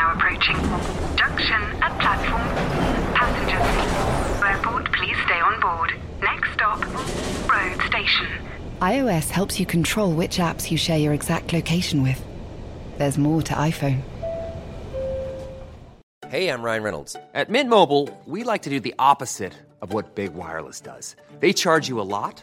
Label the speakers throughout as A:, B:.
A: now approaching. Junction at platform. Passengers. Airport, please stay on board. Next stop, road station.
B: iOS helps you control which apps you share your exact location with. There's more to iPhone.
C: Hey, I'm Ryan Reynolds. At Mint Mobile, we like to do the opposite of what Big Wireless does. They charge you a lot,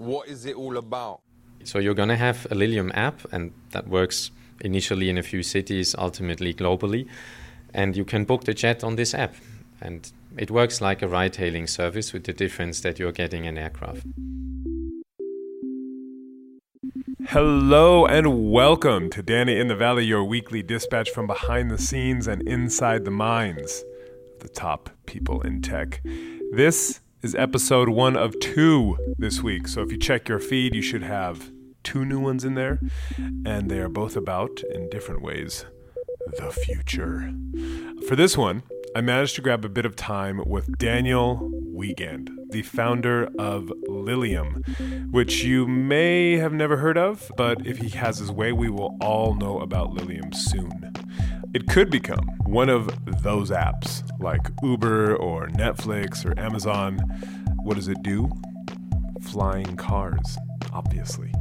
D: What is it all about?
E: So you're going to have a Lilium app, and that works initially in a few cities, ultimately globally. And you can book the jet on this app. And it works like a ride hailing service with the difference that you're getting an aircraft.
F: Hello and welcome to Danny in the Valley, your weekly dispatch from behind the scenes and inside the minds of the top people in tech. This is episode one of two this week. So if you check your feed, you should have two new ones in there, and they are both about, in different ways, the future. For this one, I managed to grab a bit of time with Daniel Wiegand, the founder of Lilium, which you may have never heard of, but if he has his way, we will all know about Lilium soon. It could become one of those apps like Uber or Netflix or Amazon. What does it do? Flying cars, obviously.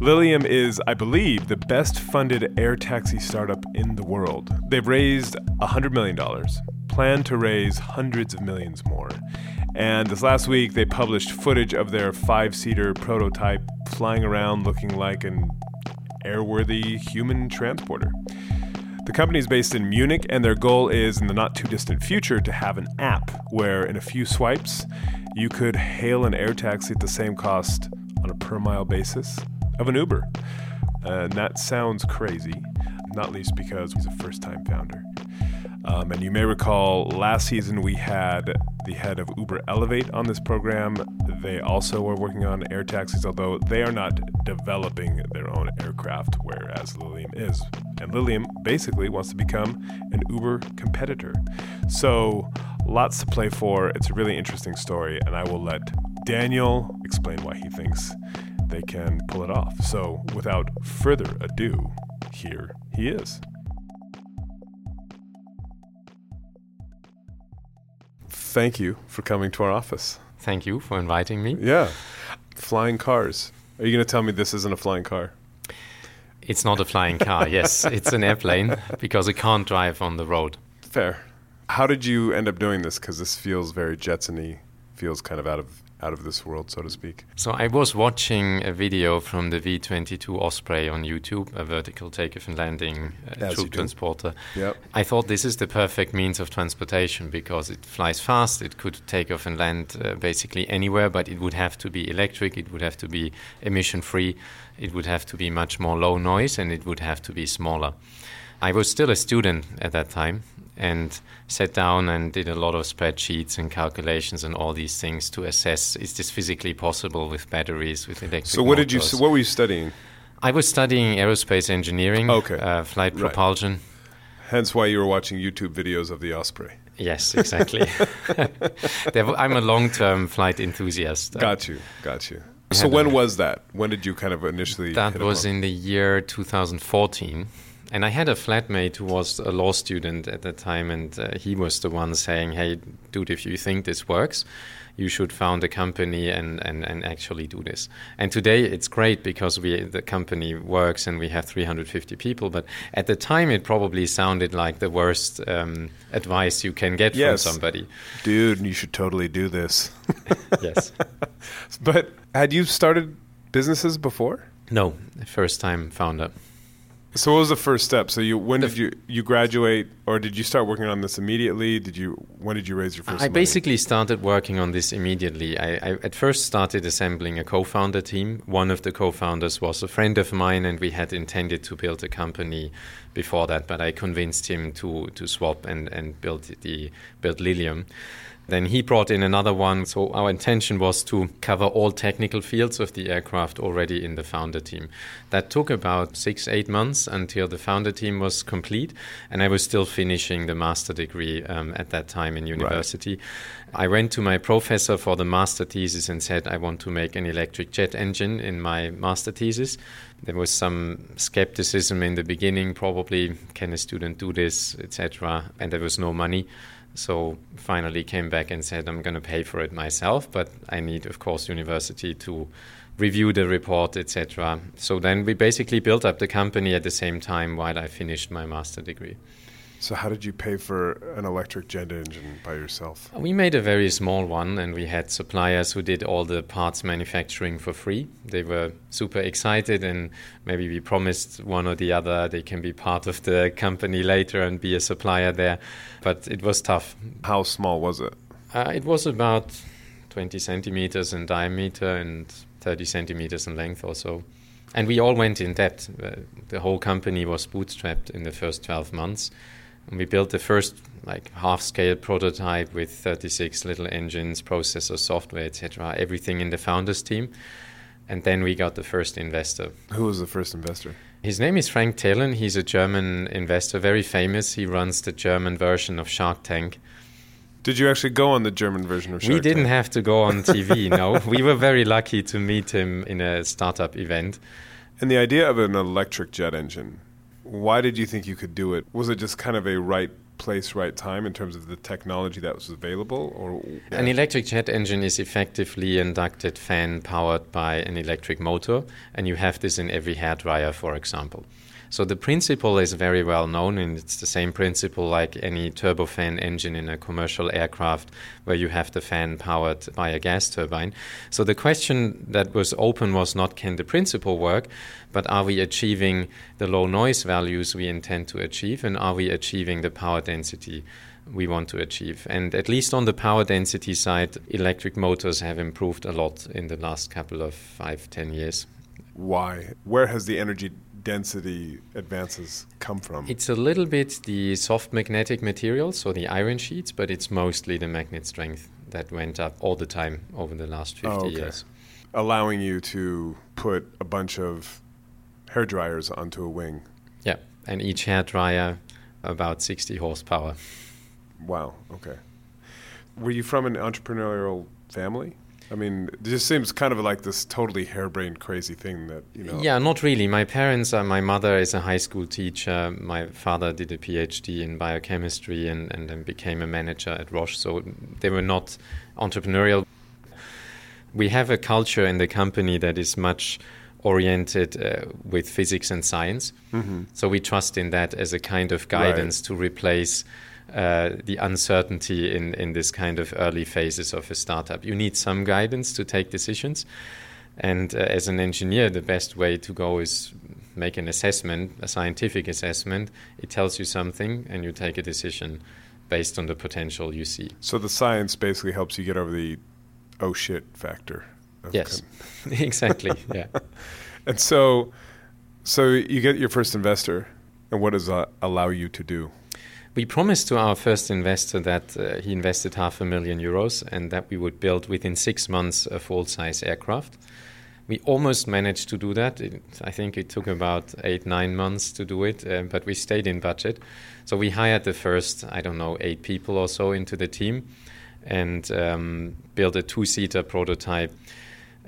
F: Lilium is, I believe, the best funded air taxi startup in the world. They've raised $100 million, plan to raise hundreds of millions more. And this last week, they published footage of their five seater prototype flying around looking like an airworthy human transporter. The company is based in Munich, and their goal is in the not too distant future to have an app where, in a few swipes, you could hail an air taxi at the same cost on a per mile basis of an Uber. Uh, and that sounds crazy, not least because he's a first time founder. Um, and you may recall last season we had the head of Uber Elevate on this program. They also are working on air taxis, although they are not developing their own aircraft, whereas Lilium is. And Lilium basically wants to become an Uber competitor. So lots to play for. It's a really interesting story, and I will let Daniel explain why he thinks they can pull it off. So without further ado, here he is. Thank you for coming to our office.
E: Thank you for inviting me.
F: Yeah. Flying cars. Are you going to tell me this isn't a flying car?
E: It's not a flying car, yes, it's an airplane because it can't drive on the road.
F: Fair. How did you end up doing this? Because this feels very Jetsony, feels kind of out of out of this world, so to speak.
E: So I was watching a video from the V22 Osprey on YouTube, a vertical takeoff and landing uh, troop transporter.
F: Yep.
E: I thought this is the perfect means of transportation because it flies fast. It could take off and land uh, basically anywhere, but it would have to be electric. It would have to be emission free. It would have to be much more low noise, and it would have to be smaller. I was still a student at that time and sat down and did a lot of spreadsheets and calculations and all these things to assess is this physically possible with batteries with electric
F: So what did you so what were you studying?
E: I was studying aerospace engineering,
F: Okay.
E: uh, flight
F: Right.
E: propulsion.
F: Hence why you were watching YouTube videos of the Osprey.
E: Yes, exactly. I'm a long-term flight enthusiast.
F: Got you. Got you. So when was that? When did you kind of initially
E: That was in the year 2014. And I had a flatmate who was a law student at the time, and uh, he was the one saying, Hey, dude, if you think this works, you should found a company and, and, and actually do this. And today it's great because we the company works and we have 350 people. But at the time, it probably sounded like the worst um, advice you can get
F: Yes.
E: from somebody.
F: Dude, you should totally do this.
E: yes.
F: But had you started businesses before?
E: No, first time founder.
F: So what was the first step? So you when
E: The
F: did you you graduate or did you start working on this immediately? Did you when did you raise your first
E: I
F: money?
E: basically started working on this immediately. I, I at first started assembling a co-founder team. One of the co-founders was a friend of mine, and we had intended to build a company before that, but I convinced him to, to swap and, and build the build Lilium. Then he brought in another one. So our intention was to cover all technical fields of the aircraft already in the founder team. That took about six, eight months until the founder team was complete. And I was still finishing the master degree um, at that time in university. Right. I went to my professor for the master thesis and said, I want to make an electric jet engine in my master thesis. There was some skepticism in the beginning, probably, can a student do this, etc. And there was no money. So finally came back and said, I'm going to pay for it myself, but I need, of course, university to review the report, etc. So then we basically built up the company at the same time while I finished my master degree.
F: So, how did you pay for an electric jet engine by yourself?
E: We made a very small one, and we had suppliers who did all the parts manufacturing for free. They were super excited, and maybe we promised one or the other they can be part of the company later and be a supplier there. But it was tough.
F: How small was it?
E: Uh, it was about 20 centimeters in diameter and 30 centimeters in length or so. And we all went in debt. Uh, the whole company was bootstrapped in the first 12 months we built the first like half-scale prototype with 36 little engines, processors, software, etc. Everything in the founders team. And then we got the first investor.
F: Who was the first investor?
E: His name is Frank Thelen. He's a German investor, very famous. He runs the German version of Shark Tank.
F: Did you actually go on the German version of Shark Tank?
E: We didn't
F: Tank?
E: have to go on TV, no. We were very lucky to meet him in a startup event.
F: And the idea of an electric jet engine, why did you think you could do it? Was it just kind of a right place, right time in terms of the technology that was available? Or
E: yeah. an electric jet engine is effectively inducted fan powered by an electric motor, and you have this in every hairdryer, for example. So the principle is very well known, and it's the same principle like any turbofan engine in a commercial aircraft where you have the fan powered by a gas turbine. So the question that was open was not can the principle work, but are we achieving the low noise values we intend to achieve, and are we achieving the power density? we want to achieve. And at least on the power density side, electric motors have improved a lot in the last couple of five, ten years.
F: Why? Where has the energy density advances come from?
E: It's a little bit the soft magnetic materials, so the iron sheets, but it's mostly the magnet strength that went up all the time over the last 50 oh, okay. years.
F: Allowing you to put a bunch of hair dryers onto a wing.
E: Yeah, and each hair dryer about 60 horsepower.
F: Wow, okay. Were you from an entrepreneurial family? I mean, it just seems kind of like this totally harebrained, crazy thing that you know.
E: Yeah, not really. My parents, uh, my mother is a high school teacher. My father did a PhD in biochemistry and, and then became a manager at Roche. So they were not entrepreneurial. We have a culture in the company that is much oriented uh, with physics and science. Mm-hmm. So we trust in that as a kind of guidance right. to replace uh, the uncertainty in, in this kind of early phases of a startup. You need some guidance to take decisions. And uh, as an engineer, the best way to go is make an assessment, a scientific assessment. It tells you something, and you take a decision based on the potential you see.
F: So the science basically helps you get over the oh shit factor.
E: Yes, exactly. Yeah.
F: and so, so you get your first investor, and what does that allow you to do?
E: We promised to our first investor that uh, he invested half a million euros and that we would build within six months a full size aircraft. We almost managed to do that. It, I think it took about eight, nine months to do it, uh, but we stayed in budget. So we hired the first, I don't know, eight people or so into the team and um, built a two seater prototype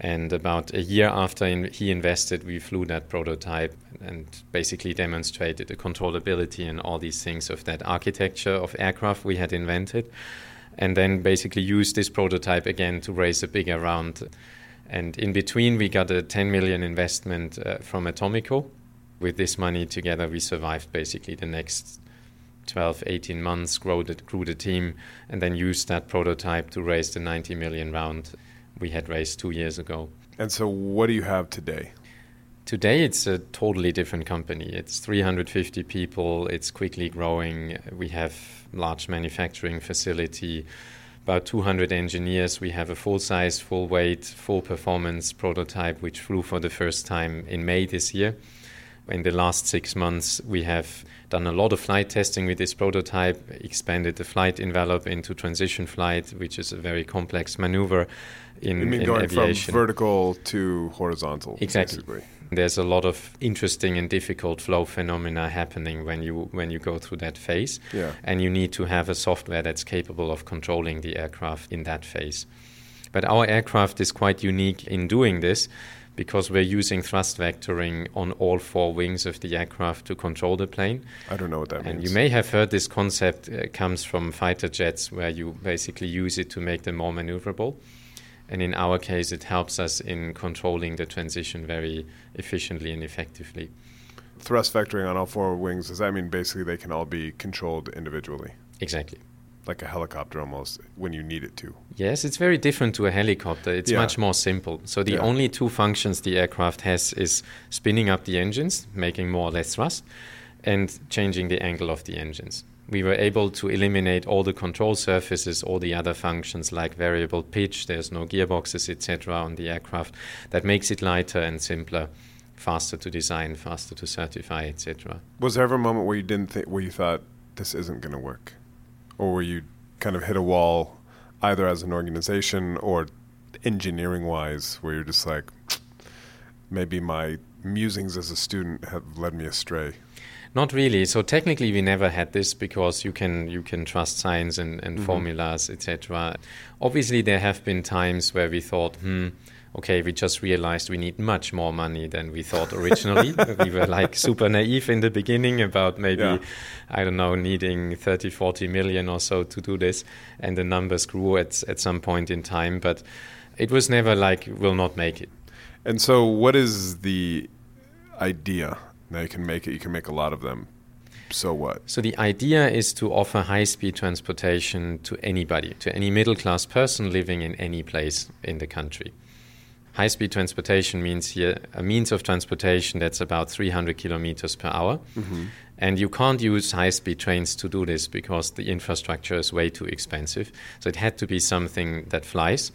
E: and about a year after in, he invested, we flew that prototype and basically demonstrated the controllability and all these things of that architecture of aircraft we had invented. And then basically used this prototype again to raise a bigger round. And in between, we got a 10 million investment uh, from Atomico. With this money together, we survived basically the next 12, 18 months, grew the, grew the team, and then used that prototype to raise the 90 million round we had raised two years ago.
F: And so, what do you have today?
E: Today, it's a totally different company. It's 350 people. It's quickly growing. We have large manufacturing facility, about 200 engineers. We have a full size, full weight, full performance prototype, which flew for the first time in May this year. In the last six months, we have done a lot of flight testing with this prototype, expanded the flight envelope into transition flight, which is a very complex maneuver in,
F: You mean
E: in
F: going
E: aviation.
F: from vertical to horizontal?
E: Exactly.
F: Basically.
E: There's a lot of interesting and difficult flow phenomena happening when you when you go through that phase.
F: Yeah.
E: And you need to have a software that's capable of controlling the aircraft in that phase. But our aircraft is quite unique in doing this because we're using thrust vectoring on all four wings of the aircraft to control the plane.
F: I don't know what that
E: And
F: means.
E: And you may have heard this concept uh, comes from fighter jets, where you basically use it to make them more maneuverable. And in our case, it helps us in controlling the transition very efficiently and effectively.
F: Thrust vectoring on all four wings, does that mean basically they can all be controlled individually?
E: Exactly.
F: Like a helicopter almost, when you need it to.
E: Yes, it's very different to a helicopter. It's
F: Yeah.
E: much more simple. So the
F: Yeah.
E: only two functions the aircraft has is spinning up the engines, making more or less thrust, and changing the angle of the engines. We were able to eliminate all the control surfaces, all the other functions like variable pitch. There's no gearboxes, etc. on the aircraft. That makes it lighter and simpler, faster to design, faster to certify, etc.
F: Was there ever a moment where you didn't think, where you thought this isn't going to work, or where you kind of hit a wall, either as an organization or engineering wise, where you're just like, maybe my musings as a student have led me astray.
E: Not really. So technically, we never had this because you can you can trust science and, and formulas, etc. Obviously, there have been times where we thought, hmm, okay, we just realized we need much more money than we thought originally. we were like super naive in the beginning about maybe,
F: Yeah.
E: I don't know, needing 30, 40 million or so to do this, and the numbers grew at at some point in time, but it was never like we'll not make it.
F: And so, what is the idea? Now you can make it. You can make a lot of them. So what?
E: So the idea is to offer high-speed transportation to anybody, to any middle-class person living in any place in the country. High-speed transportation means here a means of transportation that's about 300 kilometers per hour. Mm-hmm. And you can't use high-speed trains to do this because the infrastructure is way too expensive. So it had to be something that flies.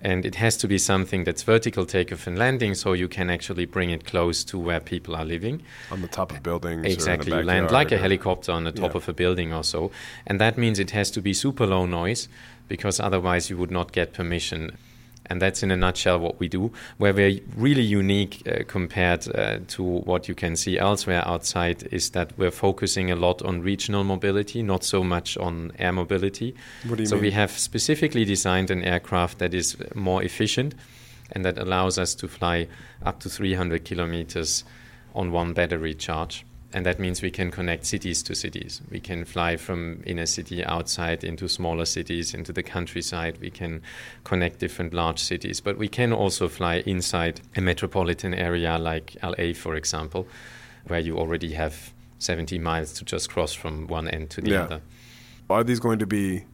E: And it has to be something that's vertical takeoff and landing, so you can actually bring it close to where people are living.
F: On the top of buildings.
E: Exactly,
F: Or
E: you
F: in the
E: land like a helicopter on the top
F: Yeah.
E: of a building or so. And that means it has to be super low noise because otherwise you would not get permission. And that's in a nutshell what we do, where we're really unique uh, compared uh, to what you can see elsewhere outside, is that we're focusing a lot on regional mobility, not so much on air mobility.
F: What do you
E: so
F: mean?
E: we have specifically designed an aircraft that is more efficient and that allows us to fly up to 300 kilometers on one battery charge. And that means we can connect cities to cities. We can fly from inner city outside into smaller cities, into the countryside. We can connect different large cities. But we can also fly inside a metropolitan area like LA, for example, where you already have 70 miles to just cross from one end to the
F: Yeah.
E: other.
F: Are these going to be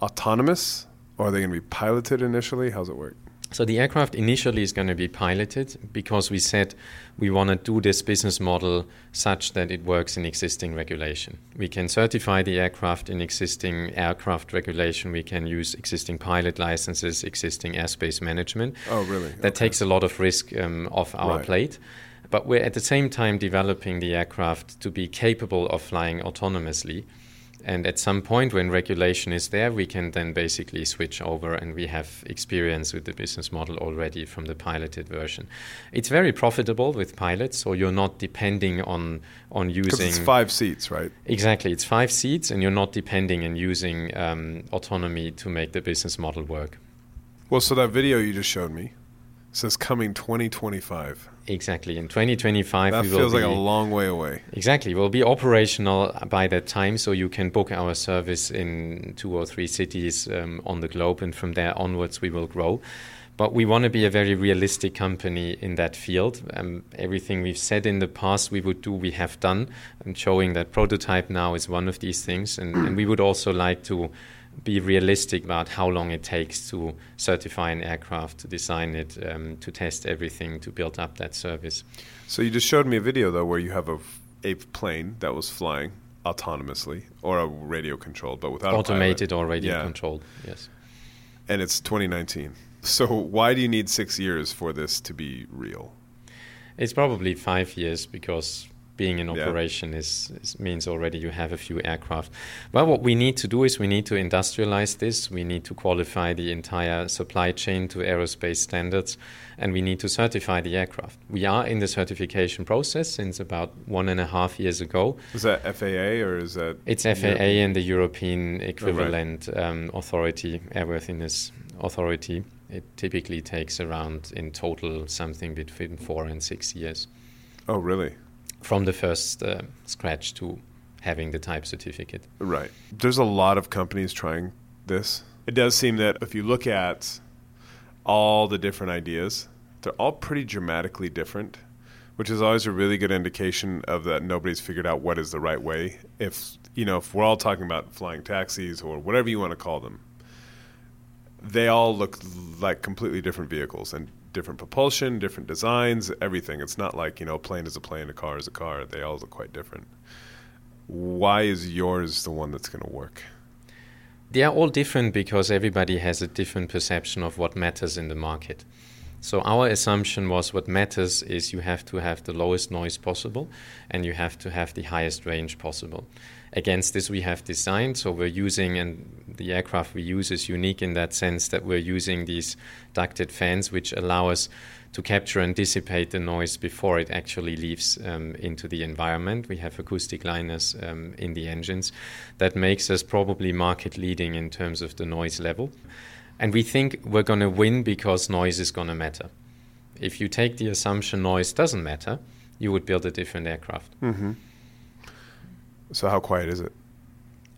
F: autonomous, or are they going to be piloted initially? How's it work?
E: So the aircraft initially is going to be piloted because we said we want to do this business model such that it works in existing regulation. We can certify the aircraft in existing aircraft regulation. We can use existing pilot licenses, existing airspace management.
F: Oh, really?
E: That
F: Okay.
E: takes a lot of risk um, off our
F: Right.
E: plate. But we're at the same time developing the aircraft to be capable of flying autonomously. And at some point, when regulation is there, we can then basically switch over, and we have experience with the business model already from the piloted version. It's very profitable with pilots, so you're not depending on on using
F: it's five seats, right?
E: exactly. It's five seats, and you're not depending and using um, autonomy to make the business model work.
F: Well, so that video you just showed me says coming 2025.
E: Exactly. In 2025,
F: That
E: we will
F: feels like a long way away.
E: Exactly. We'll be operational by that time, so you can book our service in two or three cities um, on the globe, and from there onwards, we will grow. But we want to be a very realistic company in that field. Um, everything we've said in the past we would do, we have done, and showing that prototype now is one of these things. And, and we would also like to be realistic about how long it takes to certify an aircraft, to design it, um, to test everything, to build up that service.
F: So you just showed me a video though where you have a, a plane that was flying autonomously or a radio controlled, but without a pilot.
E: Automated or radio
F: Yeah.
E: controlled, yes.
F: and it's 2019. So why do you need six years for this to be real?
E: It's probably five years because being in
F: Yeah.
E: operation is, is means already you have a few aircraft. Well, what we need to do is we need to industrialize this. We need to qualify the entire supply chain to aerospace standards, and we need to certify the aircraft. We are in the certification process since about one and a half years ago.
F: Is that FAA or is that?
E: It's FAA and the European
F: Oh,
E: equivalent um, authority, airworthiness authority. It typically takes around, in total, something between four and six years
F: Oh, really?
E: From the first uh, scratch to having the type certificate.
F: Right. There's a lot of companies trying this. It does seem that if you look at all the different ideas, they're all pretty dramatically different, which is always a really good indication of that nobody's figured out what is the right way. If you know, if we're all talking about flying taxis or whatever you want to call them, they all look like completely different vehicles and different propulsion, different designs, everything. It's not like, you know, a plane is a plane, a car is a car. They all look quite different. Why is yours the one that's going to work?
E: They are all different because everybody has a different perception of what matters in the market. So our assumption was what matters is you have to have the lowest noise possible and you have to have the highest range possible. Against this we have designed, so we're using and the aircraft we use is unique in that sense that we're using these ducted fans which allow us to capture and dissipate the noise before it actually leaves um, into the environment. We have acoustic liners um, in the engines. That makes us probably market leading in terms of the noise level. And we think we're going to win because noise is going to matter. If you take the assumption noise doesn't matter, you would build a different aircraft.
F: So, how quiet is it?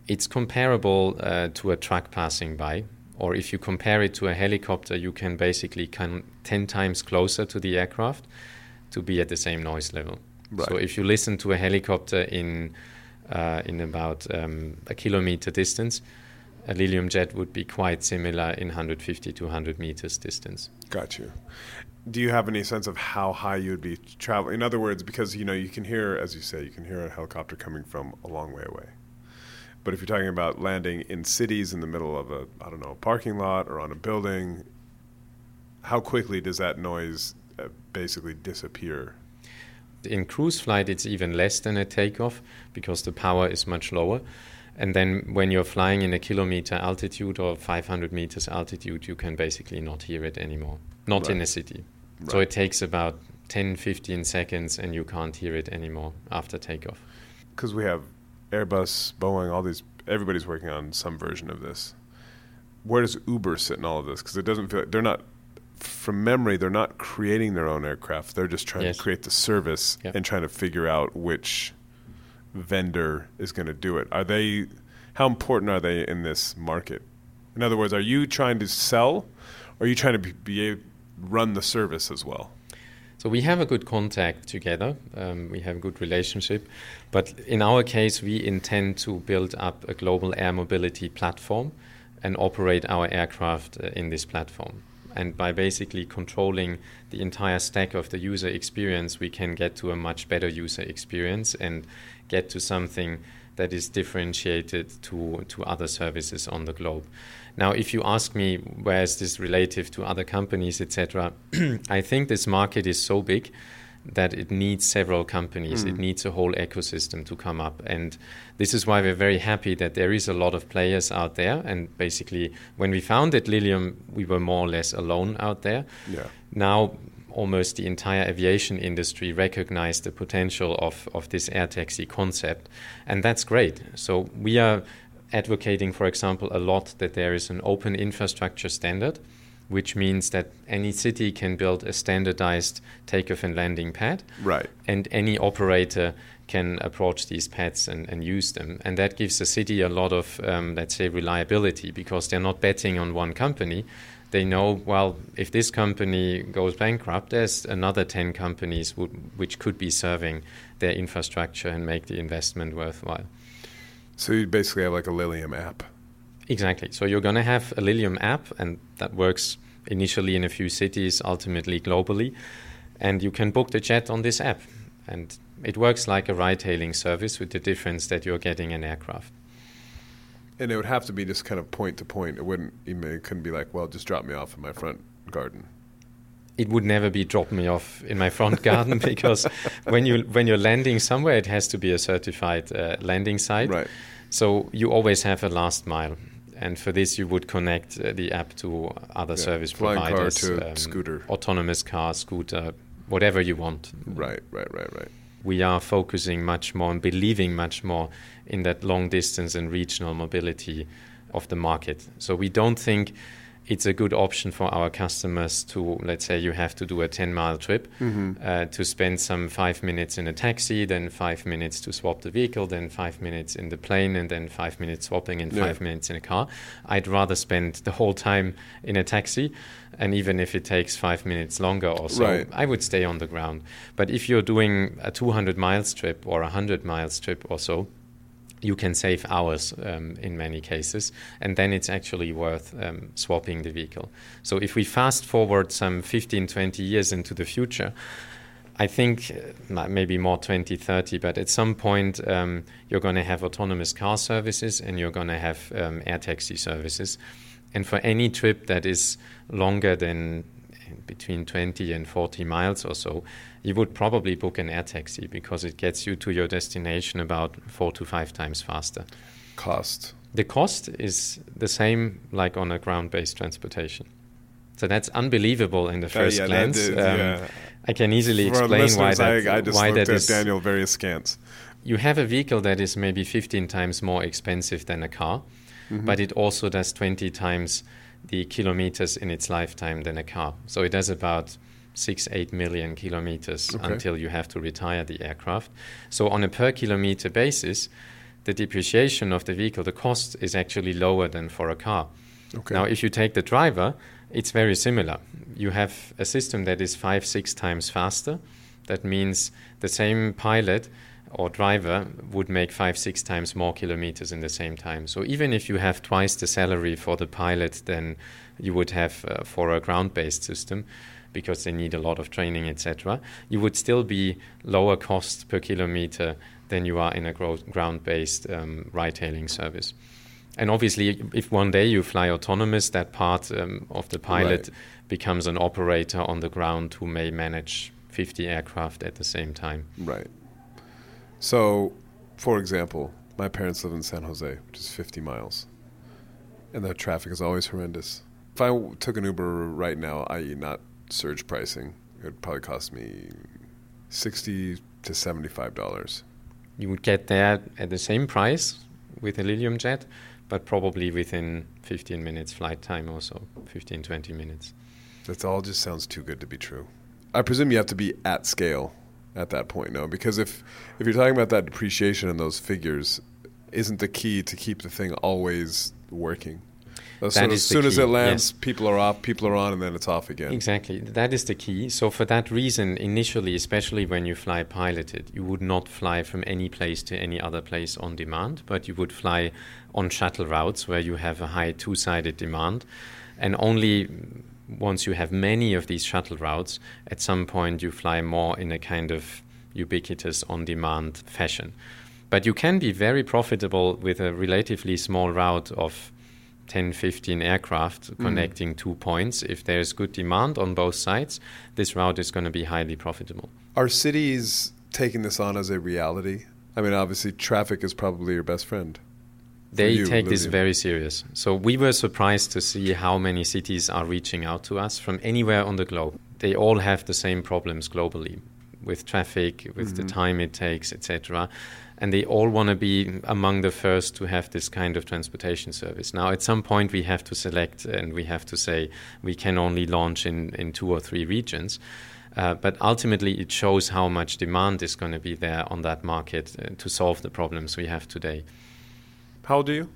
E: It's comparable uh, to a truck passing by, or if you compare it to a helicopter, you can basically come 10 times closer to the aircraft to be at the same noise level. So if you listen to a helicopter in, uh, in about um, a kilometer distance, a Lilium jet would be quite similar in 150 to 100 meters distance.
F: Got you. Do you have any sense of how high you would be traveling? In other words, because you know you can hear, as you say, you can hear a helicopter coming from a long way away. But if you're talking about landing in cities in the middle of a, I don't know, a parking lot or on a building, how quickly does that noise uh, basically disappear?
E: In cruise flight, it's even less than a takeoff because the power is much lower. And then when you're flying in a kilometer altitude or 500 meters altitude, you can basically not hear it anymore. Not in a city. So it takes about 10, 15 seconds and you can't hear it anymore after takeoff.
F: Because we have Airbus, Boeing, all these, everybody's working on some version of this. Where does Uber sit in all of this? Because it doesn't feel like they're not, from memory, they're not creating their own aircraft. They're just trying
E: Yes.
F: to create the service
E: Yeah.
F: and trying to figure out which vendor is going to do it. Are they, how important are they in this market? In other words, are you trying to sell, or are you trying to be, be a, run the service as well?
E: So we have a good contact together. Um, we have a good relationship, but in our case, we intend to build up a global air mobility platform and operate our aircraft uh, in this platform. And by basically controlling the entire stack of the user experience, we can get to a much better user experience and get to something that is differentiated to, to other services on the globe. Now, if you ask me where is this relative to other companies, etc., I think this market is so big that it needs several companies. Mm. It needs a whole ecosystem to come up. And this is why we're very happy that there is a lot of players out there. And basically, when we founded Lilium, we were more or less alone out there.
F: Yeah.
E: Now, almost the entire aviation industry recognized the potential of, of this air taxi concept. And that's great. So we are advocating, for example, a lot that there is an open infrastructure standard, which means that any city can build a standardized takeoff and landing pad.
F: Right.
E: And any operator can approach these pads and, and use them. And that gives the city a lot of, um, let's say, reliability because they're not betting on one company. They know, well, if this company goes bankrupt, there's another 10 companies would, which could be serving their infrastructure and make the investment worthwhile.
F: So you basically have like a Lilium app.
E: Exactly. So you're going to have a Lilium app, and that works initially in a few cities, ultimately globally. And you can book the jet on this app. And it works like a ride hailing service with the difference that you're getting an aircraft.
F: And it would have to be just kind of point to point. It wouldn't even it couldn't be like, well, just drop me off in my front garden.
E: It would never be drop me off in my front garden because when you when you're landing somewhere, it has to be a certified uh, landing site.
F: Right.
E: So you always have a last mile, and for this you would connect uh, the app to other
F: Yeah,
E: service
F: flying car
E: providers,
F: to scooter.
E: autonomous car, scooter, whatever you want.
F: Right, right, right, right.
E: We are focusing much more and believing much more in that long distance and regional mobility of the market. So we don't think it's a good option for our customers to, let's say, you have to do a 10 mile trip uh, to spend some five minutes in a taxi, then five minutes to swap the vehicle, then five minutes in the plane, and then five minutes swapping and
F: Yeah.
E: five minutes in a car. I'd rather spend the whole time in a taxi. And even if it takes five minutes longer or so,
F: Right.
E: I would stay on the ground. But if you're doing a 200 miles trip or a 100 miles trip or so, you can save hours um, in many cases, and then it's actually worth um, swapping the vehicle. So if we fast forward some 15, 20 years into the future, I think uh, maybe more 20, 30, but at some point um, you're going to have autonomous car services and you're going to have um, air taxi services. And for any trip that is longer than between 20 and 40 miles or so, you would probably book an air taxi because it gets you to your destination about four to five times faster.
F: Cost.
E: The cost is the same like on a ground based transportation. So that's unbelievable in the first
F: yeah,
E: glance.
F: is-
E: Um,
F: yeah.
E: I can easily
F: For
E: explain why that,
F: I, I just
E: why
F: looked
E: that
F: at
E: is.
F: Daniel very askance.
E: You have a vehicle that is maybe 15 times more expensive than a car,
F: Mm-hmm.
E: but it also does 20 times the kilometers in its lifetime than a car. So it does about six, eight million kilometers
F: Okay.
E: until you have to retire the aircraft. So on a per kilometer basis, the depreciation of the vehicle, the cost is actually lower than for a car.
F: Okay.
E: Now, if you take the driver, it's very similar. You have a system that is five, six times faster. That means the same pilot or driver would make five, six times more kilometers in the same time. So even if you have twice the salary for the pilot than you would have uh, for a ground-based system, because they need a lot of training, etc., you would still be lower cost per kilometer than you are in a gro- ground-based um, ride-hailing service. And obviously, if one day you fly autonomous, that part um, of the pilot
F: Right.
E: becomes an operator on the ground who may manage 50 aircraft at the same time.
F: Right. So, for example, my parents live in San Jose, which is 50 miles, and the traffic is always horrendous. If I took an Uber right now, i.e., not surge pricing, it would probably cost me 60 to 75 dollars.
E: You would get there at the same price with a Lilium jet, but probably within 15 minutes flight time or so, 15, 20 minutes.
F: That all just sounds too good to be true. I presume you have to be at scale at that point, no? Because if if you're talking about that depreciation and those figures, isn't the key to keep the thing always working? Uh, so
E: That
F: as soon as it lands,
E: yes.
F: people are off, people are on, and then it's off again.
E: Exactly. That is the key. So, for that reason, initially, especially when you fly piloted, you would not fly from any place to any other place on demand, but you would fly on shuttle routes where you have a high two sided demand. And only once you have many of these shuttle routes, at some point you fly more in a kind of ubiquitous on demand fashion. But you can be very profitable with a relatively small route of 10, 15 aircraft mm. connecting two points. If there's good demand on both sides, this route is going to be highly profitable.
F: Are cities taking this on as a reality? I mean, obviously, traffic is probably your best friend.
E: They
F: you,
E: take this very serious. So we were surprised to see how many cities are reaching out to us from anywhere on the globe. They all have the same problems globally with traffic, with the time it takes, etc. And they all want to be among the first to have this kind of transportation service. Now, at some point, we have to select and we have to say we can only launch in, in two or three regions. Uh, but ultimately, it shows how much demand is going to be there on that market uh, to solve the problems we have today.
F: How old are you?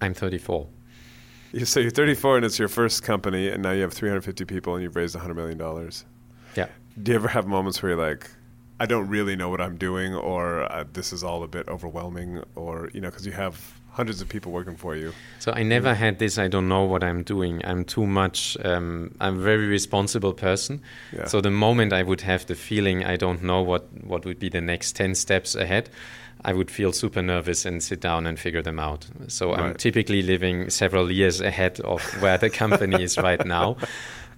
E: I'm 34.
F: You say you're 34 and it's your first company, and now you have 350 people and you've raised 100 million dollars.
E: Yeah.
F: Do you ever have moments where you're like, I don't really know what I'm doing, or uh, this is all a bit overwhelming, or you know, because you have hundreds of people working for you.
E: So I never had this. I don't know what I'm doing. I'm too much. Um, I'm a very responsible person.
F: Yeah.
E: So the moment I would have the feeling I don't know what what would be the next ten steps ahead, I would feel super nervous and sit down and figure them out. So I'm typically living several years ahead of where the company is right now.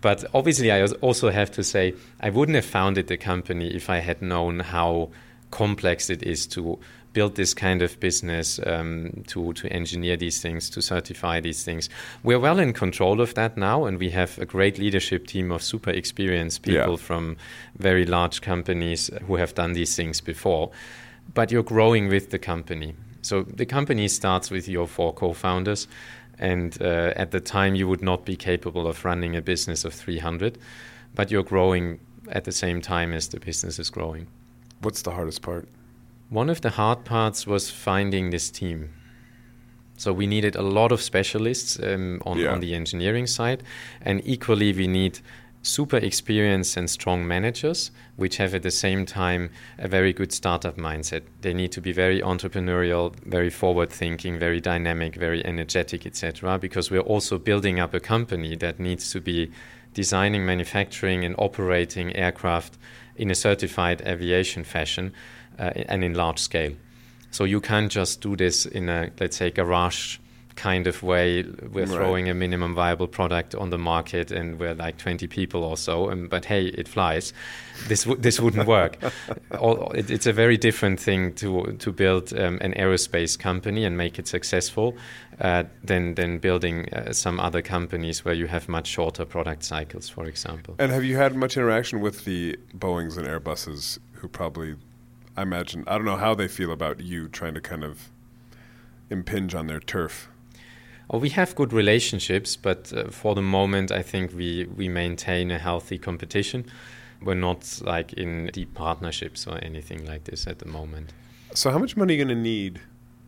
E: But obviously, I also have to say, I wouldn't have founded the company if I had known how complex it is to build this kind of business, um, to, to engineer these things, to certify these things. We're well in control of that now, and we have a great leadership team of super experienced people
F: Yeah.
E: from very large companies who have done these things before. But you're growing with the company. So the company starts with your four co founders. And uh, at the time, you would not be capable of running a business of 300, but you're growing at the same time as the business is growing.
F: What's the hardest part?
E: One of the hard parts was finding this team. So we needed a lot of specialists um, on,
F: Yeah.
E: on the engineering side, and equally we need super experienced and strong managers, which have at the same time a very good startup mindset. They need to be very entrepreneurial, very forward-thinking, very dynamic, very energetic, etc. Because we're also building up a company that needs to be designing, manufacturing, and operating aircraft in a certified aviation fashion uh, and in large scale. So you can't just do this in a, let's say, garage kind of way. We're
F: Right.
E: throwing a minimum viable product on the market and we're like 20 people or so, and, but hey, it flies. This, w- this wouldn't work. All, it, it's a very different thing to, to build um, an aerospace company and make it successful uh, than, than building uh, some other companies where you have much shorter product cycles, for example.
F: And have you had much interaction with the Boeings and Airbuses who probably, I imagine, I don't know how they feel about you trying to kind of impinge on their turf?
E: Oh, we have good relationships, but uh, for the moment, I think we, we maintain a healthy competition. We're not like in deep partnerships or anything like this at the moment.
F: So, how much money are you going to need?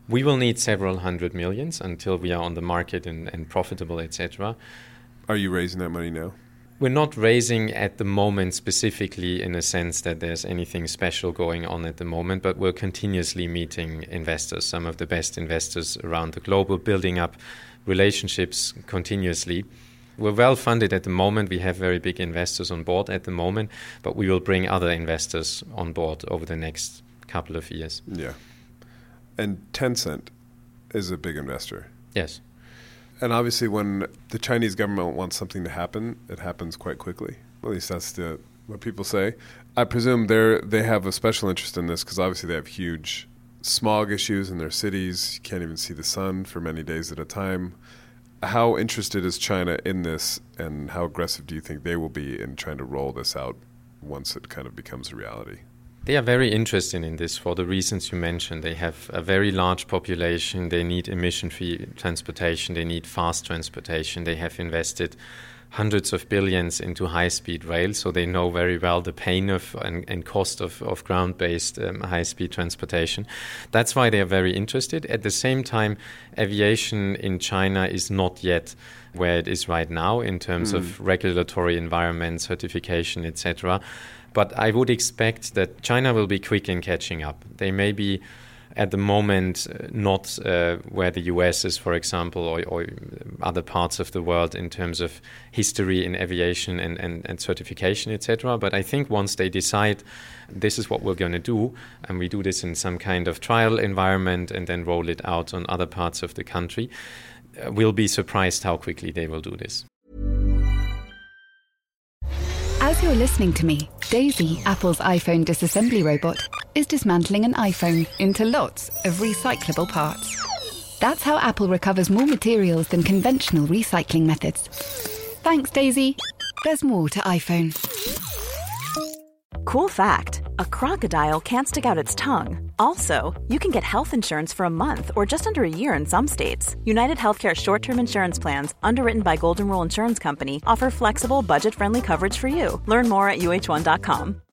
E: We will need several hundred millions until we are on the market and, and profitable, etc.
F: Are you raising that money now?
E: We're not raising at the moment specifically in a sense that there's anything special going on at the moment, but we're continuously meeting investors, some of the best investors around the globe. We're building up relationships continuously. We're well funded at the moment. We have very big investors on board at the moment, but we will bring other investors on board over the next couple of years.
F: Yeah. And Tencent is a big investor.
E: Yes.
F: And obviously, when the Chinese government wants something to happen, it happens quite quickly. At least that's the, what people say. I presume they they have a special interest in this because obviously they have huge smog issues in their cities. You can't even see the sun for many days at a time. How interested is China in this, and how aggressive do you think they will be in trying to roll this out once it kind of becomes a reality?
E: They are very interested in this for the reasons you mentioned. They have a very large population. They need emission free transportation. They need fast transportation. They have invested hundreds of billions into high speed rail, so they know very well the pain of and, and cost of, of ground based um, high speed transportation. That's why they are very interested. At the same time, aviation in China is not yet where it is right now in terms of regulatory environment, certification, etc. But I would expect that China will be quick in catching up. They may be at the moment uh, not uh, where the US is, for example, or, or other parts of the world in terms of history in aviation and, and, and certification, etc. But I think once they decide this is what we're going to do, and we do this in some kind of trial environment and then roll it out on other parts of the country, uh, we'll be surprised how quickly they will do this.
B: As you're listening to me, Daisy, Apple's iPhone disassembly robot, is dismantling an iPhone into lots of recyclable parts. That's how Apple recovers more materials than conventional recycling methods. Thanks, Daisy. There's more to iPhone.
G: Cool fact a crocodile can't stick out its tongue. Also, you can get health insurance for a month or just under a year in some states. United Healthcare short term insurance plans, underwritten by Golden Rule Insurance Company, offer flexible, budget friendly coverage for you. Learn more at uh1.com.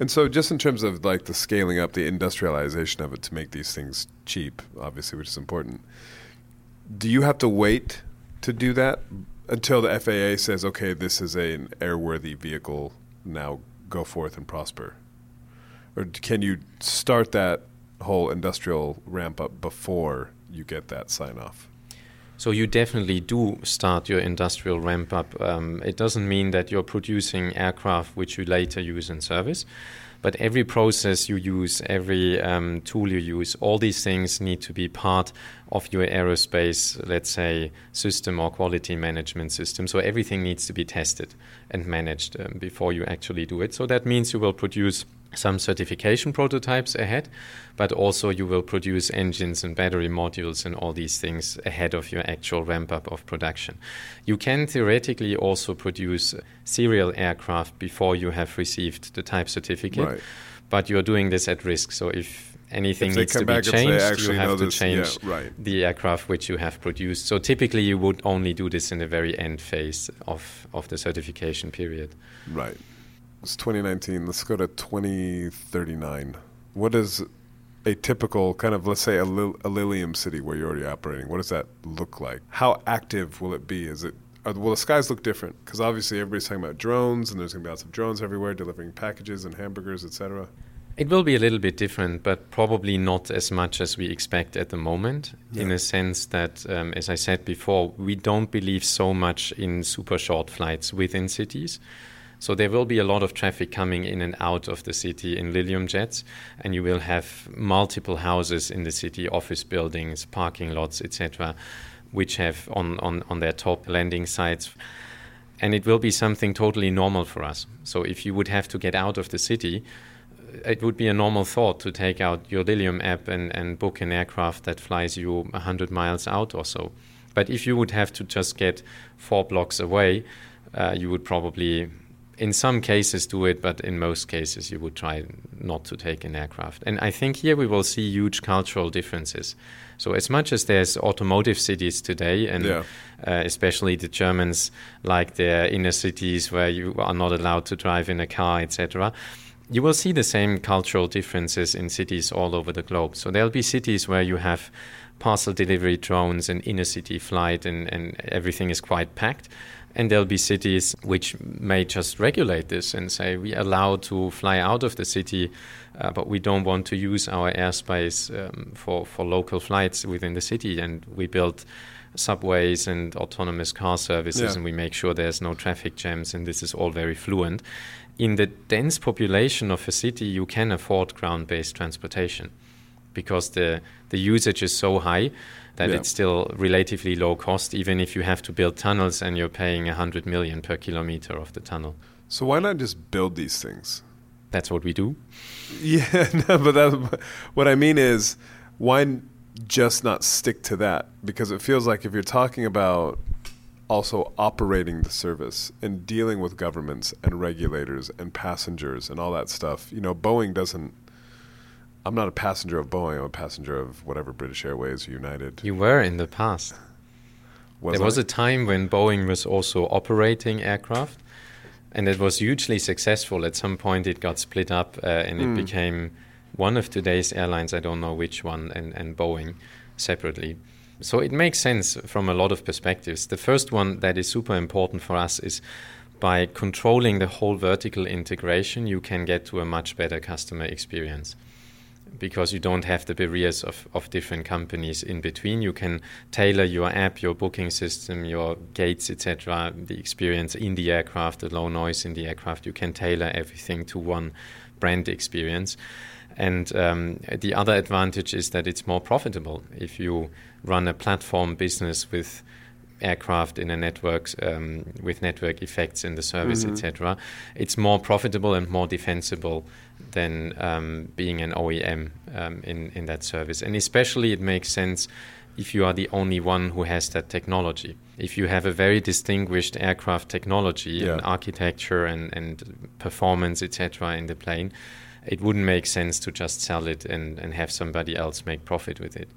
F: And so, just in terms of like the scaling up, the industrialization of it to make these things cheap, obviously, which is important. Do you have to wait to do that until the FAA says, okay, this is a, an airworthy vehicle. Now go forth and prosper. Or can you start that whole industrial ramp up before you get that sign off?
E: So you definitely do start your industrial ramp up. Um, it doesn't mean that you're producing aircraft which you later use in service, but every process you use, every um, tool you use, all these things need to be part of your aerospace, let's say, system or quality management system. So everything needs to be tested and managed um, before you actually do it. So that means you will produce some certification prototypes ahead, but also you will produce engines and battery modules and all these things ahead of your actual ramp up of production. You can theoretically also produce serial aircraft before you have received the type certificate,
F: Right.
E: but you're doing this at risk. So if anything
F: If
E: needs to be
F: back and say,
E: changed, you have to
F: this-
E: change
F: yeah, right.
E: the aircraft which you have produced. So typically you would only do this in the very end phase of, of the certification period.
F: Right. It's 2019. Let's go to 2039. What is a typical kind of, let's say, a, Lil- a Lilium city where you're already operating? What does that look like? How active will it be? Is it are, will the skies look different? Because obviously everybody's talking about drones, and there's going to be lots of drones everywhere delivering packages and hamburgers, etc.
E: It will be a little bit different, but probably not as much as we expect at the moment, in
F: Yeah.
E: a sense that, um, as I said before, we don't believe so much in super short flights within cities. So there will be a lot of traffic coming in and out of the city in Lilium jets, and you will have multiple houses in the city, office buildings, parking lots, etc., which have on, on, on their top landing sites and it will be something totally normal for us. So if you would have to get out of the city, it would be a normal thought to take out your Lilium app and, and book an aircraft that flies you 100 miles out or so. But if you would have to just get four blocks away, uh, you would probably, in some cases, do it, but in most cases, you would try not to take an aircraft. And I think here we will see huge cultural differences. So, as much as there's automotive cities today, and
F: Yeah.
E: uh, especially the Germans like their inner cities where you are not allowed to drive in a car, etc. You will see the same cultural differences in cities all over the globe. So there'll be cities where you have parcel delivery drones and inner city flight and, and everything is quite packed. And there'll be cities which may just regulate this and say we allow to fly out of the city, uh, but we don't want to use our airspace um, for, for local flights within the city. And we build subways and autonomous car services
F: Yeah.
E: and we make sure there's no traffic jams and this is all very fluent. In the dense population of a city, you can afford ground based transportation because the, the usage is so high that
F: Yeah.
E: it's still relatively low cost, even if you have to build tunnels and you're paying 100 million per kilometer of the tunnel.
F: So why not just build these things?
E: That's what we do.
F: Yeah, no, but that, what I mean is, why just not stick to that? Because it feels like if you're talking about also operating the service and dealing with governments and regulators and passengers and all that stuff, you know, Boeing doesn't. I'm not a passenger of Boeing. I'm a passenger of whatever British Airways, United.
E: You were in the past.
F: Was
E: there was a time when Boeing was also operating aircraft, and it was hugely successful. At some point, it got split up, uh, and it became one of today's airlines. I don't know which one, and, and Boeing separately. So it makes sense from a lot of perspectives. The first one that is super important for us is by controlling the whole vertical integration, you can get to a much better customer experience because you don't have the barriers of, of different companies in between. You can tailor your app, your booking system, your gates, etc., the experience in the aircraft, the low noise in the aircraft. You can tailor everything to one brand experience. And um, the other advantage is that it's more profitable if you run a platform business with aircraft in a network um, with network effects in the service,
F: Mhm.
E: etc. It's more profitable and more defensible than um, being an OEM um, in in that service. And especially, it makes sense if you are the only one who has that technology. If you have a very distinguished aircraft technology and architecture and, and performance, etc., in the plane, it wouldn't make sense to just sell it and, and have somebody else make profit with it.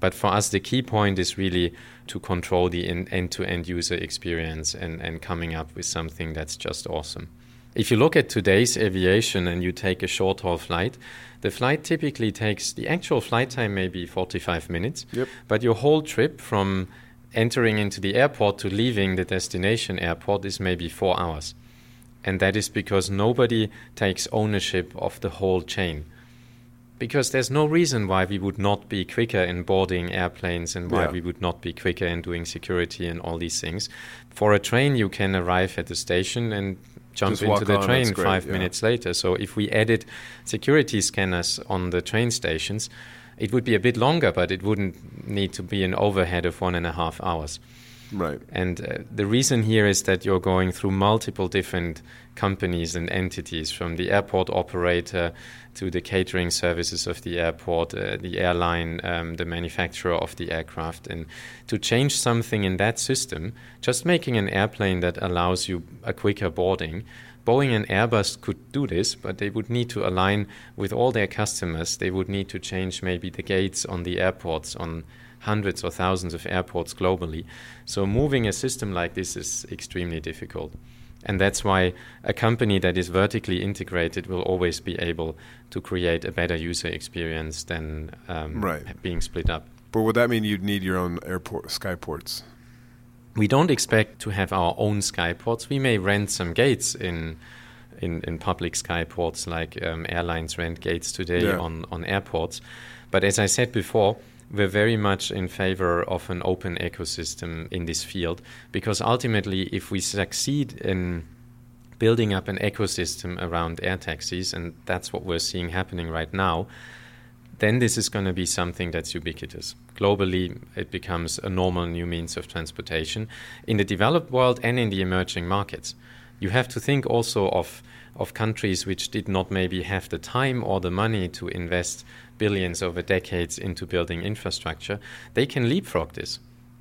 E: But for us, the key point is really to control the end-to-end user experience and, and coming up with something that's just awesome. If you look at today's aviation and you take a short haul flight, the flight typically takes the actual flight time maybe 45 minutes,
F: Yep.
E: but your whole trip from entering into the airport to leaving the destination airport is maybe four hours. And that is because nobody takes ownership of the whole chain. Because there's no reason why we would not be quicker in boarding airplanes and why
F: Yeah.
E: we would not be quicker in doing security and all these things. For a train, you can arrive at the station and jump
F: Just
E: into the
F: on,
E: train
F: great,
E: five
F: yeah.
E: minutes later. So if we added security scanners on the train stations, it would be a bit longer, but it wouldn't need to be an overhead of one and a half hours.
F: Right.
E: And uh, the reason here is that you're going through multiple different companies and entities, from the airport operator to the catering services of the airport, uh, the airline, um, the manufacturer of the aircraft. And to change something in that system, just making an airplane that allows you a quicker boarding. Boeing and Airbus could do this, but they would need to align with all their customers. They would need to change maybe the gates on the airports on hundreds or thousands of airports globally. So moving a system like this is extremely difficult. And that's why a company that is vertically integrated will always be able to create a better user experience than um,
F: Right.
E: being split up.
F: But would that mean you'd need your own airport skyports?
E: We don't expect to have our own skyports. We may rent some gates in in, in public skyports, like um, airlines rent gates today
F: Yeah.
E: on, on airports. But as I said before, we're very much in favor of an open ecosystem in this field because ultimately, if we succeed in building up an ecosystem around air taxis, and that's what we're seeing happening right now, then this is going to be something that's ubiquitous. Globally, it becomes a normal new means of transportation in the developed world and in the emerging markets. You have to think also of, of countries which did not maybe have the time or the money to invest billions over decades into building infrastructure. They can leapfrog this.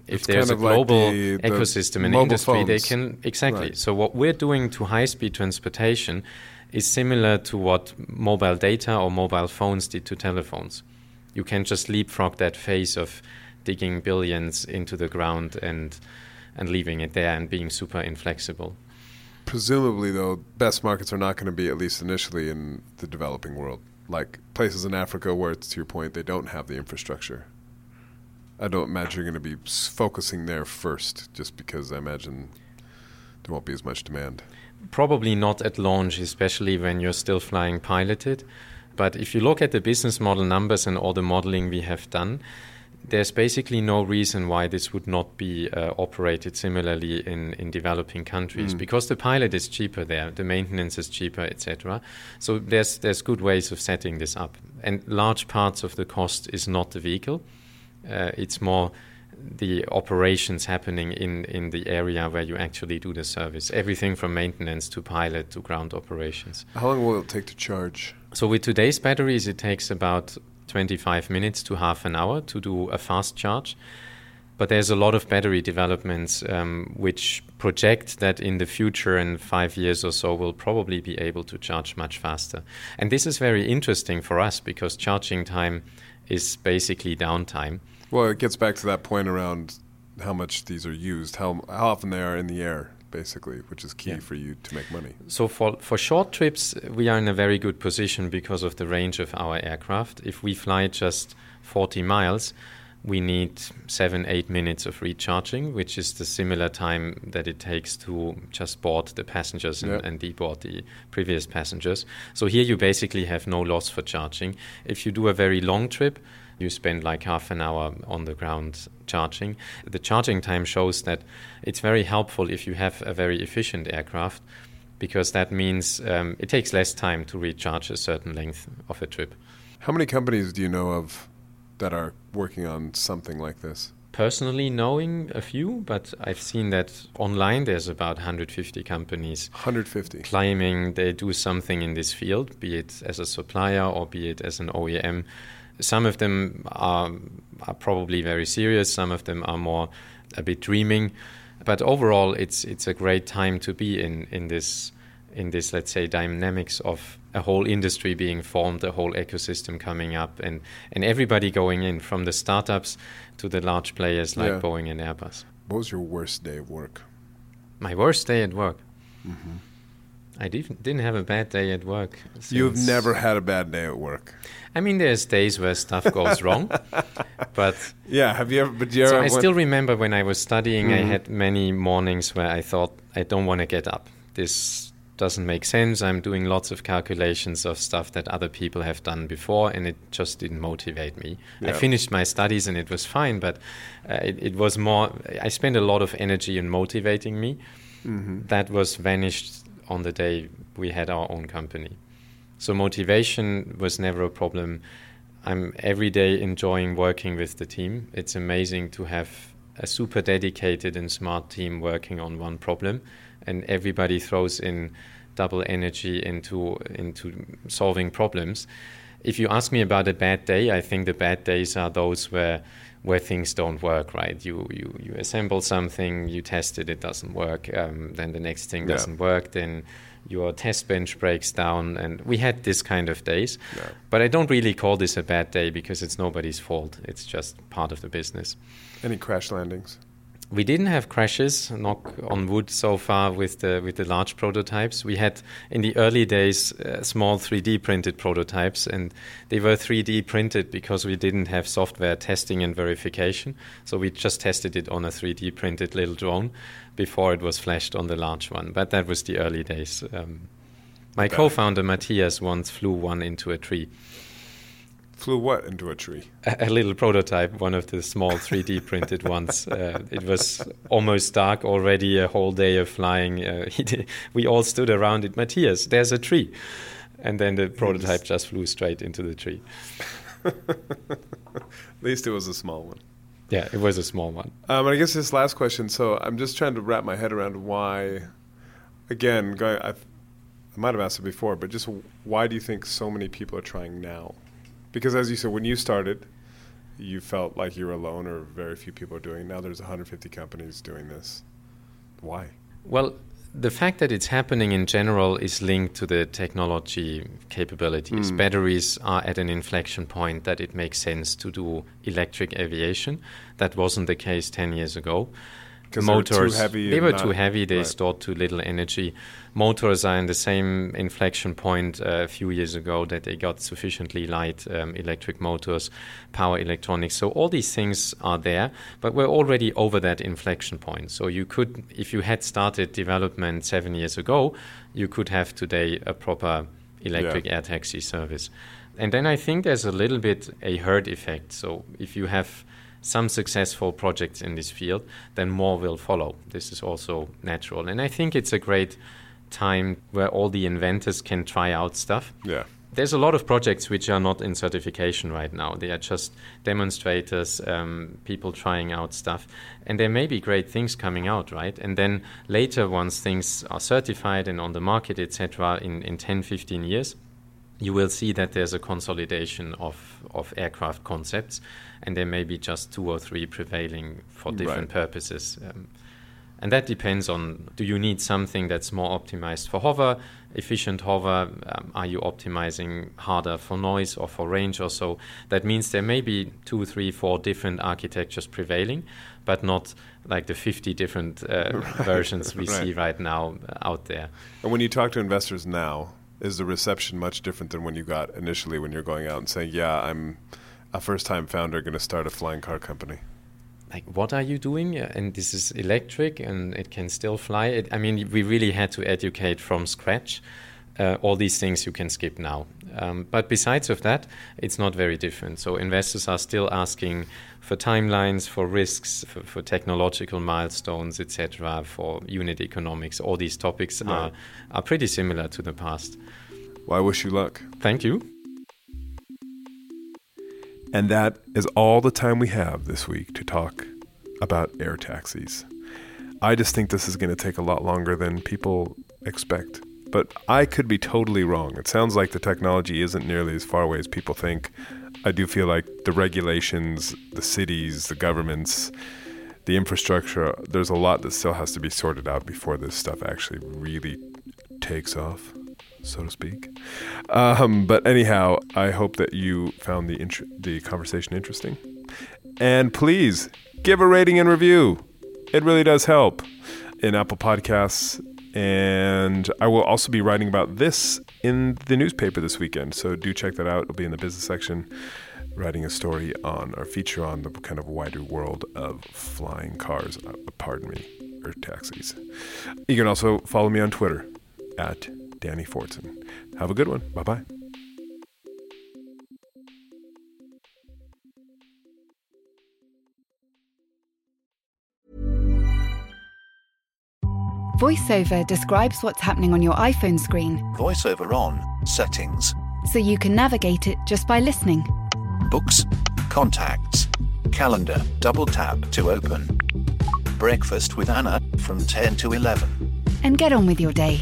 E: If
F: It's
E: there's
F: kind
E: a
F: of like
E: global
F: the- the
E: ecosystem and industry, they can exactly.
F: Right.
E: So what we're doing to high-speed transportation is similar to what mobile data or mobile phones did to telephones. You can just leapfrog that phase of digging billions into the ground and and leaving it there and being super inflexible.
F: Presumably, though, best markets are not going to be, at least initially, in the developing world. Like places in Africa where, it's to your point, they don't have the infrastructure. I don't imagine you're going to be focusing there first, just because I imagine there won't be as much demand.
E: Probably not at launch, especially when you're still flying piloted. But if you look at the business model numbers and all the modeling we have done, there's basically no reason why this would not be uh, operated similarly in, in developing countries
F: Mm.
E: because the pilot is cheaper there, the maintenance is cheaper, etc. So there's there's good ways of setting this up, and large parts of the cost is not the vehicle; uh, it's more the operations happening in, in the area where you actually do the service. Everything from maintenance to pilot to ground operations.
F: How long will it take to charge?
E: So with today's batteries, it takes about 25 minutes to half an hour to do a fast charge. But there's a lot of battery developments um, which project that in the future, in five years or so, we'll probably be able to charge much faster. And this is very interesting for us because charging time is basically downtime.
F: Well, it gets back to that point around how much these are used, how, how often they are in the air, basically, which is key
E: Yeah.
F: for you to make money.
E: So for for short trips, we are in a very good position because of the range of our aircraft. If we fly just 40 miles, we need seven eight minutes of recharging, which is the similar time that it takes to just board the passengers and,
F: Yeah.
E: and deboard the previous passengers. So here you basically have no loss for charging. If you do a very long trip, you spend like half an hour on the ground charging. The charging time shows that it's very helpful if you have a very efficient aircraft because that means um, it takes less time to recharge a certain length of a trip.
F: How many companies do you know of that are working on something like this?
E: Personally, knowing a few, but I've seen that online there's about 150 companies
F: 150.
E: claiming they do something in this field, be it as a supplier or be it as an OEM. Some of them are, are probably very serious, some of them are more a bit dreaming. But overall, it's, it's a great time to be in, in, this, in this, let's say, dynamics of a whole industry being formed, a whole ecosystem coming up, and, and everybody going in from the startups to the large players like
F: Yeah.
E: Boeing and Airbus.
F: What was your worst day of work?
E: My worst day at work. Mm-hmm. I didn't didn't have a bad day at work.
F: You've never had a bad day at work.
E: I mean, there's days where stuff goes wrong, but
F: Yeah, have you ever? But you
E: so I still remember when I was studying, I
F: Mhm.
E: had many mornings where I thought I don't want to get up. This doesn't make sense. I'm doing lots of calculations of stuff that other people have done before, and it just didn't motivate me. I finished my studies and it was fine, but uh, it, it was more. I spent a lot of energy in motivating me.
F: Mhm.
E: That was vanished on the day we had our own company. So motivation was never a problem. I'm every day enjoying working with the team. It's amazing to have a super dedicated and smart team working on one problem, and everybody throws in double energy into into solving problems. If you ask me about a bad day, I think the bad days are those where where things don't work right. You you you assemble something, you test it, it doesn't work. Um, then the next thing
F: Yeah.
E: doesn't work. Then your test bench breaks down, and we had this kind of days.
F: Yeah.
E: But I don't really call this a bad day because it's nobody's fault. It's just part of the business.
F: Any crash landings?
E: We didn't have crashes, knock on wood, so far with the with the large prototypes. We had in the early days uh, small 3D printed prototypes, and they were 3D printed because we didn't have software testing and verification. So we just tested it on a 3D printed little drone before it was flashed on the large one. But that was the early days. Um, my
F: Okay.
E: co-founder Matthias once flew one into a tree.
F: Flew what into a tree?
E: a, a little prototype, one of the small 3D printed ones. Uh, it was almost dark already, a whole day of flying. Uh, did, we all stood around it. Matthias, there's a tree. And then the prototype just flew straight into the tree.
F: At least it was a small one.
E: Yeah, it was a small one.
F: Um, and I guess this last question. So I'm just trying to wrap my head around why. Again, going, I've, I might have asked it before, but just why do you think so many people are trying now? Because as you said, when you started, you felt like you were alone, or very few people are doing. it. Now there's 150 companies doing this. Why?
E: Well, the fact that it's happening in general is linked to the technology capabilities.
F: Mm.
E: Batteries are at an inflection point that it makes sense to do electric aviation. That wasn't the case 10 years ago.
F: 'Cause they were too heavy
E: They were too heavy. They
F: right.
E: stored too little energy. Motors are in the same inflection point uh, a few years ago that they got sufficiently light um, electric motors, power electronics. So all these things are there, but we're already over that inflection point. So you could, if you had started development seven years ago, you could have today a proper electric air taxi service. And then I think there's a little bit a herd effect. So if you have some successful projects in this field, then more will follow. This is also natural. And I think it's a great time where all the inventors can try out stuff.
F: Yeah.
E: There's a lot of projects which are not in certification right now. They are just demonstrators, um, people trying out stuff. And there may be great things coming out, right? And then later, once things are certified and on the market, etc., in, in 10, 15 years, you will see that there's a consolidation of, of aircraft concepts, and there may be just two or three prevailing for different
F: Right.
E: purposes. Um, and that depends on do you need something that's more optimized for hover, efficient hover? Um, are you optimizing harder for noise or for range or so? That means there may be two, three, four different architectures prevailing, but not like the 50 different uh, versions we see
F: Right.
E: right now uh, out there.
F: And when you talk to investors now, is the reception much different than when you got initially when you're going out and saying, "Yeah, I'm a first-time founder going to start a flying car company"?
E: like what are you doing? And this is electric and it can still fly. It, i mean we really had to educate from scratch uh, all these things you can skip now. Um, but besides of that it's not very different. So investors are still asking for timelines for risks for, for technological milestones etc for unit economics. All these topics are, are pretty similar to the past.
F: Well, I wish you luck.
E: thank you
F: And that is all the time we have this week to talk about air taxis. I just think this is going to take a lot longer than people expect. But I could be totally wrong. It sounds like the technology isn't nearly as far away as people think. I do feel like the regulations, the cities, the governments, the infrastructure, there's a lot that still has to be sorted out before this stuff actually really takes off, so to speak. Um, but anyhow, I hope that you found the int- the conversation interesting, and please give a rating and review. It really does help in Apple Podcasts. And I will also be writing about this in the newspaper this weekend. So do check that out. It'll be in the business section, writing a story on our feature on the kind of wider world of flying cars, uh, pardon me, or taxis. You can also follow me on Twitter at Danny Fortson. Have a good one. Bye bye.
B: VoiceOver describes what's happening on your iPhone screen
H: VoiceOver on, settings,
B: so you can navigate it just by listening.
H: books, contacts, calendar, double tap to open. Breakfast with Anna from 10 to 11.
B: And get on with your day.